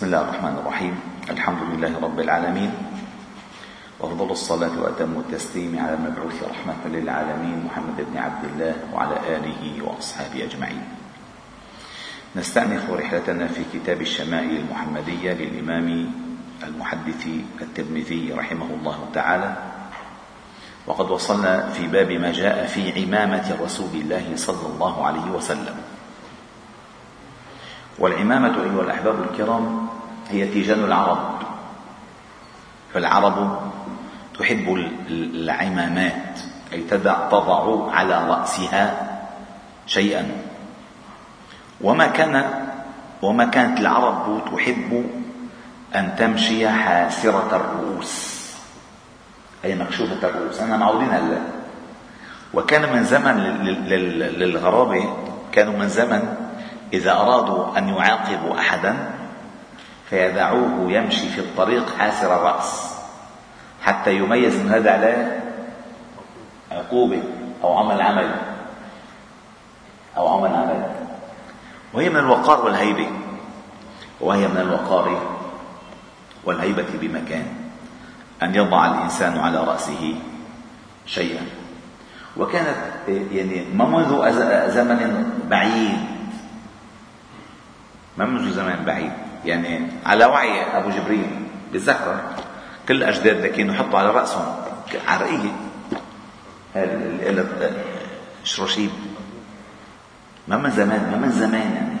بسم الله الرحمن الرحيم الحمد لله رب العالمين وافضل الصلاه واتم التسليم على المبعوث رحمه للعالمين محمد بن عبد الله وعلى اله واصحابه اجمعين نستأنف رحلتنا في كتاب الشمائل المحمديه للامام المحدث الترمذي رحمه الله تعالى وقد وصلنا في باب ما جاء في عمامه رسول الله صلى الله عليه وسلم والعمامة أيها الأحباب الكرام هي تيجان العرب. فالعرب تحب العمامات أي تضع على رأسها شيئا. وما كان وما كانت العرب تحب أن تمشي حاسرة الرؤوس أي مكشوفة الرؤوس أنا معودين هلا وكان من زمن للغرابة كانوا من زمن إذا أرادوا أن يعاقبوا أحدا فيدعوه يمشي في الطريق حاسر الرأس حتى يميز من هذا عليه عقوبة أو عمل عمل أو عمل عمل. وهي من الوقار والهيبة. وهي من الوقار والهيبة بمكان. أن يضع الإنسان على رأسه شيئا. وكانت يعني ما منذ زمن بعيد. ما منذ زمان بعيد. يعني على وعي أبو جبريل بتذكر كل اجدادنا كانوا يحطوا على رأسهم عرقيه شروشيب ما من زمان ما من زمان يعني.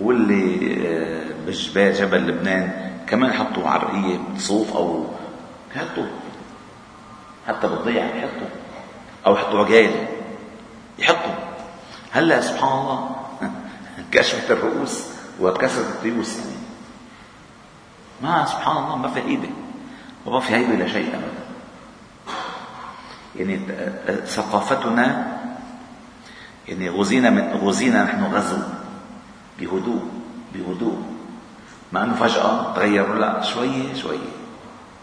واللي آه، بجبال جبل لبنان كمان حطوا عرقيه صوف أو يحطوا. حتى بالضيعة يحطوا. أو يحطوا عقال يحطوا. هلأ سبحان الله كشفة الرؤوس. وكسرة الطيوس يعني ما سبحان الله ما في هيبة. ما في هيبة لا شيء أبدا. يعني ثقافتنا يعني غزينا من غزينا نحن غزو. بهدوء بهدوء. مع إنه فجأة تغير لا شوية شوية.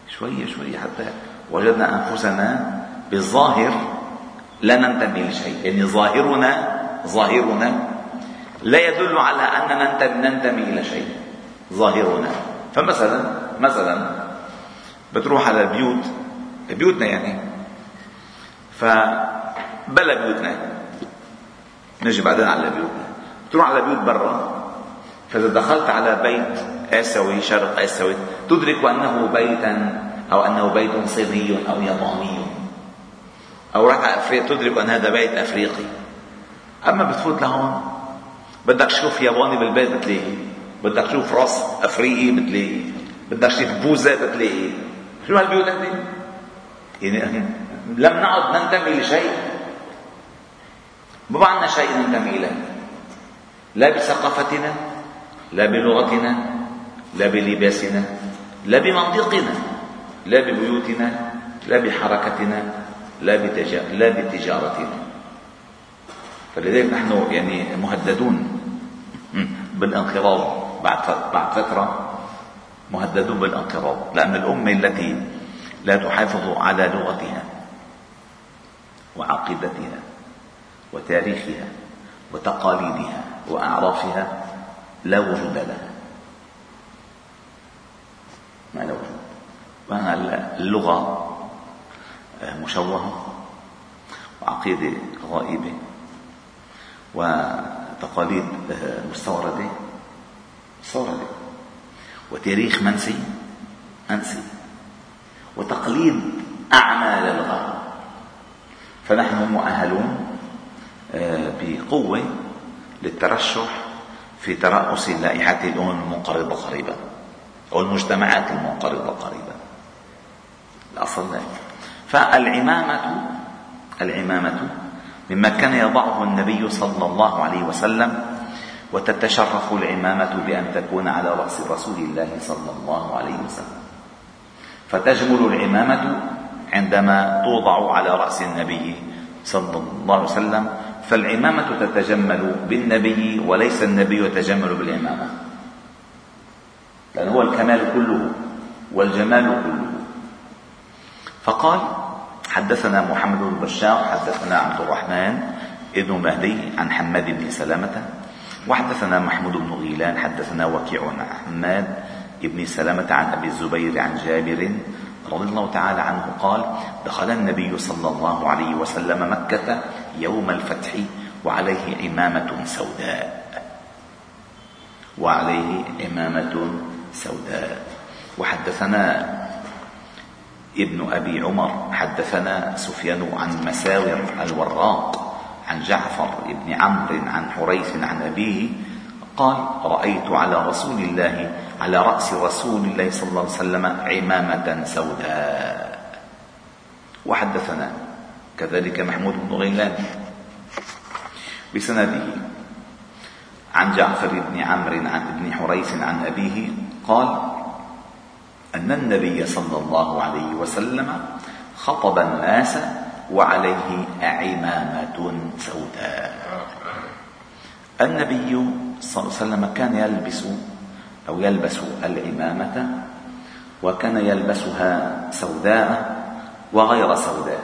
شوية شوية حتى وجدنا أنفسنا بالظاهر لا ننتمي لشيء. يعني ظاهرنا ظاهرنا لا يدل على أننا ننتمي إلى شيء ظاهرنا. فمثلا مثلا بتروح على البيوت بيوتنا يعني. فبلا بيوتنا. نجي بعدين على بيوتنا بتروح على بيوت برا. فإذا دخلت على بيت آسيوي شرق آسيوي تدرك أنه بيتا أو أنه بيت صيني أو ياباني. أو رحت تدرك أن هذا بيت أفريقي. أما بتفوت لهون بدك تشوف ياباني بالبيت بتلاقي بدك تشوف راس أفريقي بتلاقي بدك تشوف بوزة بتلاقي شو هالبيوت هذه؟ يعني لم نعد ننتمي لشيء. ما عندنا شيء ننتمي اليه لا بثقافتنا لا بلغتنا لا بلباسنا لا بمنطقنا لا ببيوتنا لا بحركتنا لا. لا بتجارتنا. فلذلك نحن يعني مهددون. بالانقراض. بعد بعد فترة مهددون بالانقراض. لأن الأمة التي لا تحافظ على لغتها وعقيدتها وتاريخها وتقاليدها وأعرافها لا وجود لها. ما لا وجود؟ اللغة مشوهة وعقيدة غائبة. وتقاليد آه، مستوردة مستوردة وتاريخ منسي منسي. وتقليد أعمال الغرب. فنحن مؤهلون آه، بقوة للترشح في ترأس لائحة الأمم المنقرضة قريبا أو المجتمعات المنقرضة قريبا. الأصل ذلك. فالعمامة العمامة مما كان يضعه النبي صلى الله عليه وسلم وتتشرف العمامة بأن تكون على رأس رسول الله صلى الله عليه وسلم. فتجمل العمامة عندما توضع على رأس النبي صلى الله عليه وسلم فالعمامة تتجمل بالنبي وليس النبي يتجمل بالعمامة. لأن هو الكمال كله والجمال كله. فقال حدثنا محمد بن بشار حدثنا عبد الرحمن ابن مهدي عن حماد بن سلامة وحدثنا محمود بن غيلان حدثنا وكيع عن حماد ابن سلمة عن أبي الزبير عن جابر رضي الله تعالى عنه قال دخل النبي صلى الله عليه وسلم مكة يوم الفتح وعليه عمامة سوداء. وعليه عمامة سوداء. وحدثنا ابن أبي عمر حدثنا سفيان عن مساور الوراق عن جعفر بن عمرو عن حريث عن أبيه قال رأيت على رسول الله على رأس رسول الله صلى الله عليه وسلم عمامة سوداء. وحدثنا كذلك محمود بن غيلان بسنده عن جعفر بن عمرو عن ابن حريث عن أبيه قال أن النبي صلى الله عليه وسلم خطب الناس وعليه عمامة سوداء. النبي صلى الله عليه وسلم كان يلبس أو يلبس العمامة وكان يلبسها سوداء وغير سوداء.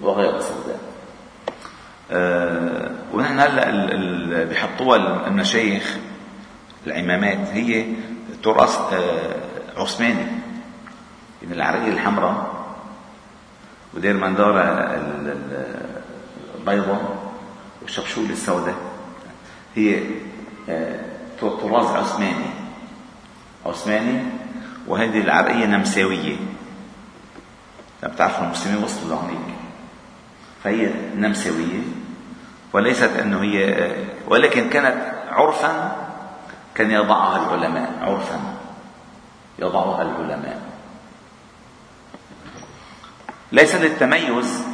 وغير سوداء. أه ونحن هلأ بحطوها المشايخ العمامات هي تراث أه عثماني من العرقية الحمراء ودير مندارة البيضاء والشبشولة السوداء. هي أه طراز عثماني. عثماني وهذه العرقية نمساوية. بتعرفوا المسلمين وصلوا لهونيك فهي نمساوية وليست أنه هي ولكن كانت عرفا كان يضعها العلماء عرفا. يضعها العلماء. ليس للتميز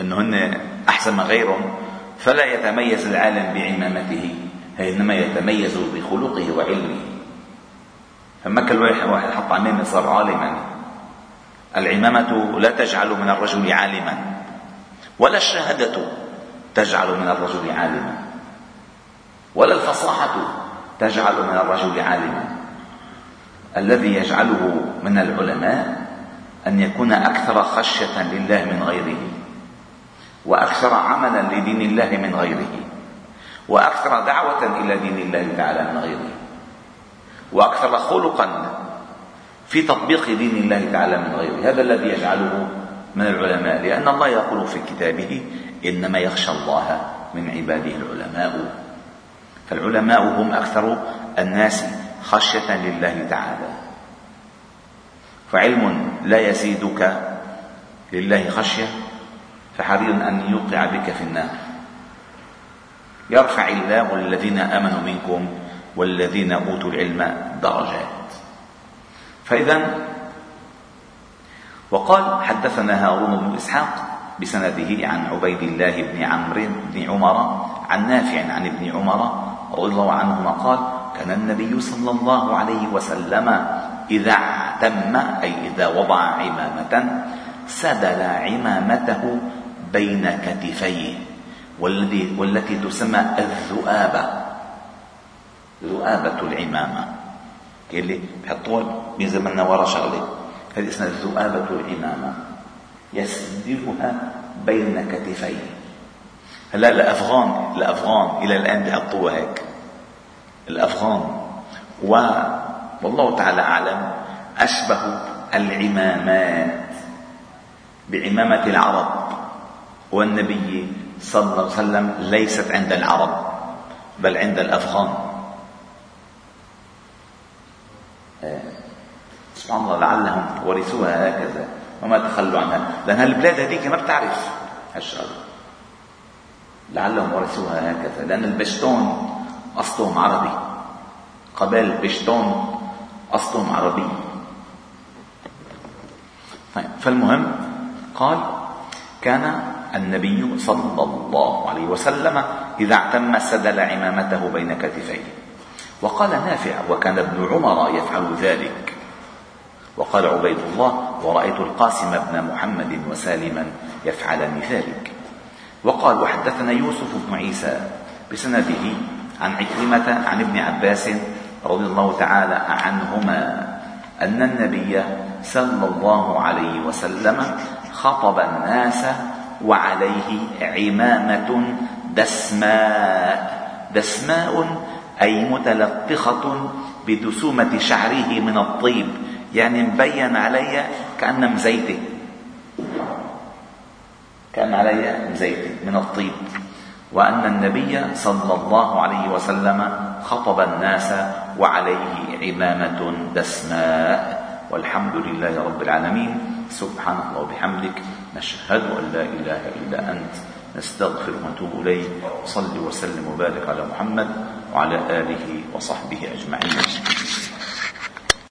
انه هن أحسن من غيرهم فلا يتميز العالم بعمامته إنما يتميز بخلقه وعلمه. فما كل واحد حط عمامة صار عالما. العمامة لا تجعل من الرجل عالما ولا الشهادة تجعل من الرجل عالما ولا الفصاحة تجعل من الرجل عالما. الذي يجعله من العلماء أن يكون أكثر خشية لله من غيره وأكثر عملا لدين الله من غيره وأكثر دعوة إلى دين الله تعالى من غيره وأكثر خلقا في تطبيق دين الله تعالى من غيره. هذا الذي يجعله من العلماء لأن الله يقول في كتابه إنما يخشى الله من عباده العلماء. فالعلماء هم أكثر الناس خشية لله تعالى. فعلم لا يزيدك لله خشية فحري أن يوقع بك في النار. يرفع الله الذين آمنوا منكم والذين أوتوا العلم درجات. فإذا وقال حدثنا هارون بن إسحاق بسنده عن عبيد الله بن عمرو بن عمر عن نافع عن ابن عمر رضي الله عنهما قال كان النبي صلى الله عليه وسلم إذا اعتم أي إذا وضع عمامة سدل عمامته بين كتفيه والذي والتي تسمى الذؤابة ذؤابة العمامة. اللي بحطوها بزمننا ورا شغله هذه اسمها ذؤابة العمامة يسدلها بين كتفيه. هلا الافغان الافغان إلى الآن بحطوها هيك. الأفغان. و والله تعالى أعلم أشبه العمامات بعمامة العرب. والنبي صلى الله عليه وسلم ليست عند العرب بل عند الأفغان. آه، سبحان الله لعلهم ورثوها هكذا. وما تخلوا عنها. لأن البلاد هذيك ما بتعرف هالشغله لعلهم ورثوها هكذا. لأن البشتون أصلهم عربي. قبائل البشتون أصلهم عربي. طيب فالمهم قال كان النبي صلى الله عليه وسلم إذا اعتم سدل عمامته بين كتفيه. وقال نافع وكان ابن عمر يفعل ذلك. وقال عبيد الله ورأيت القاسم بن محمد وسالما يفعلان ذلك. وقال وحدثنا يوسف بن عيسى بسنده عن عكرمة عن ابن عباس رضي الله تعالى عنهما أن النبي صلى الله عليه وسلم خطب الناس وعليه عمامة دسماء. دسماء أي متلطخة بدسومة شعره من الطيب. يعني مبين علي كأنها مزيتة كأن علي مزيتة من الطيب. وأن النبي صلى الله عليه وسلم خطب الناس وعليه عمامة دسماء. والحمد لله رب العالمين. سبحانك الله وبحمدك نشهد أن لا إله إلا أنت. نستغفر ونتوب إليه وصلي وسلم وبارك على محمد وعلى آله وصحبه أجمعين.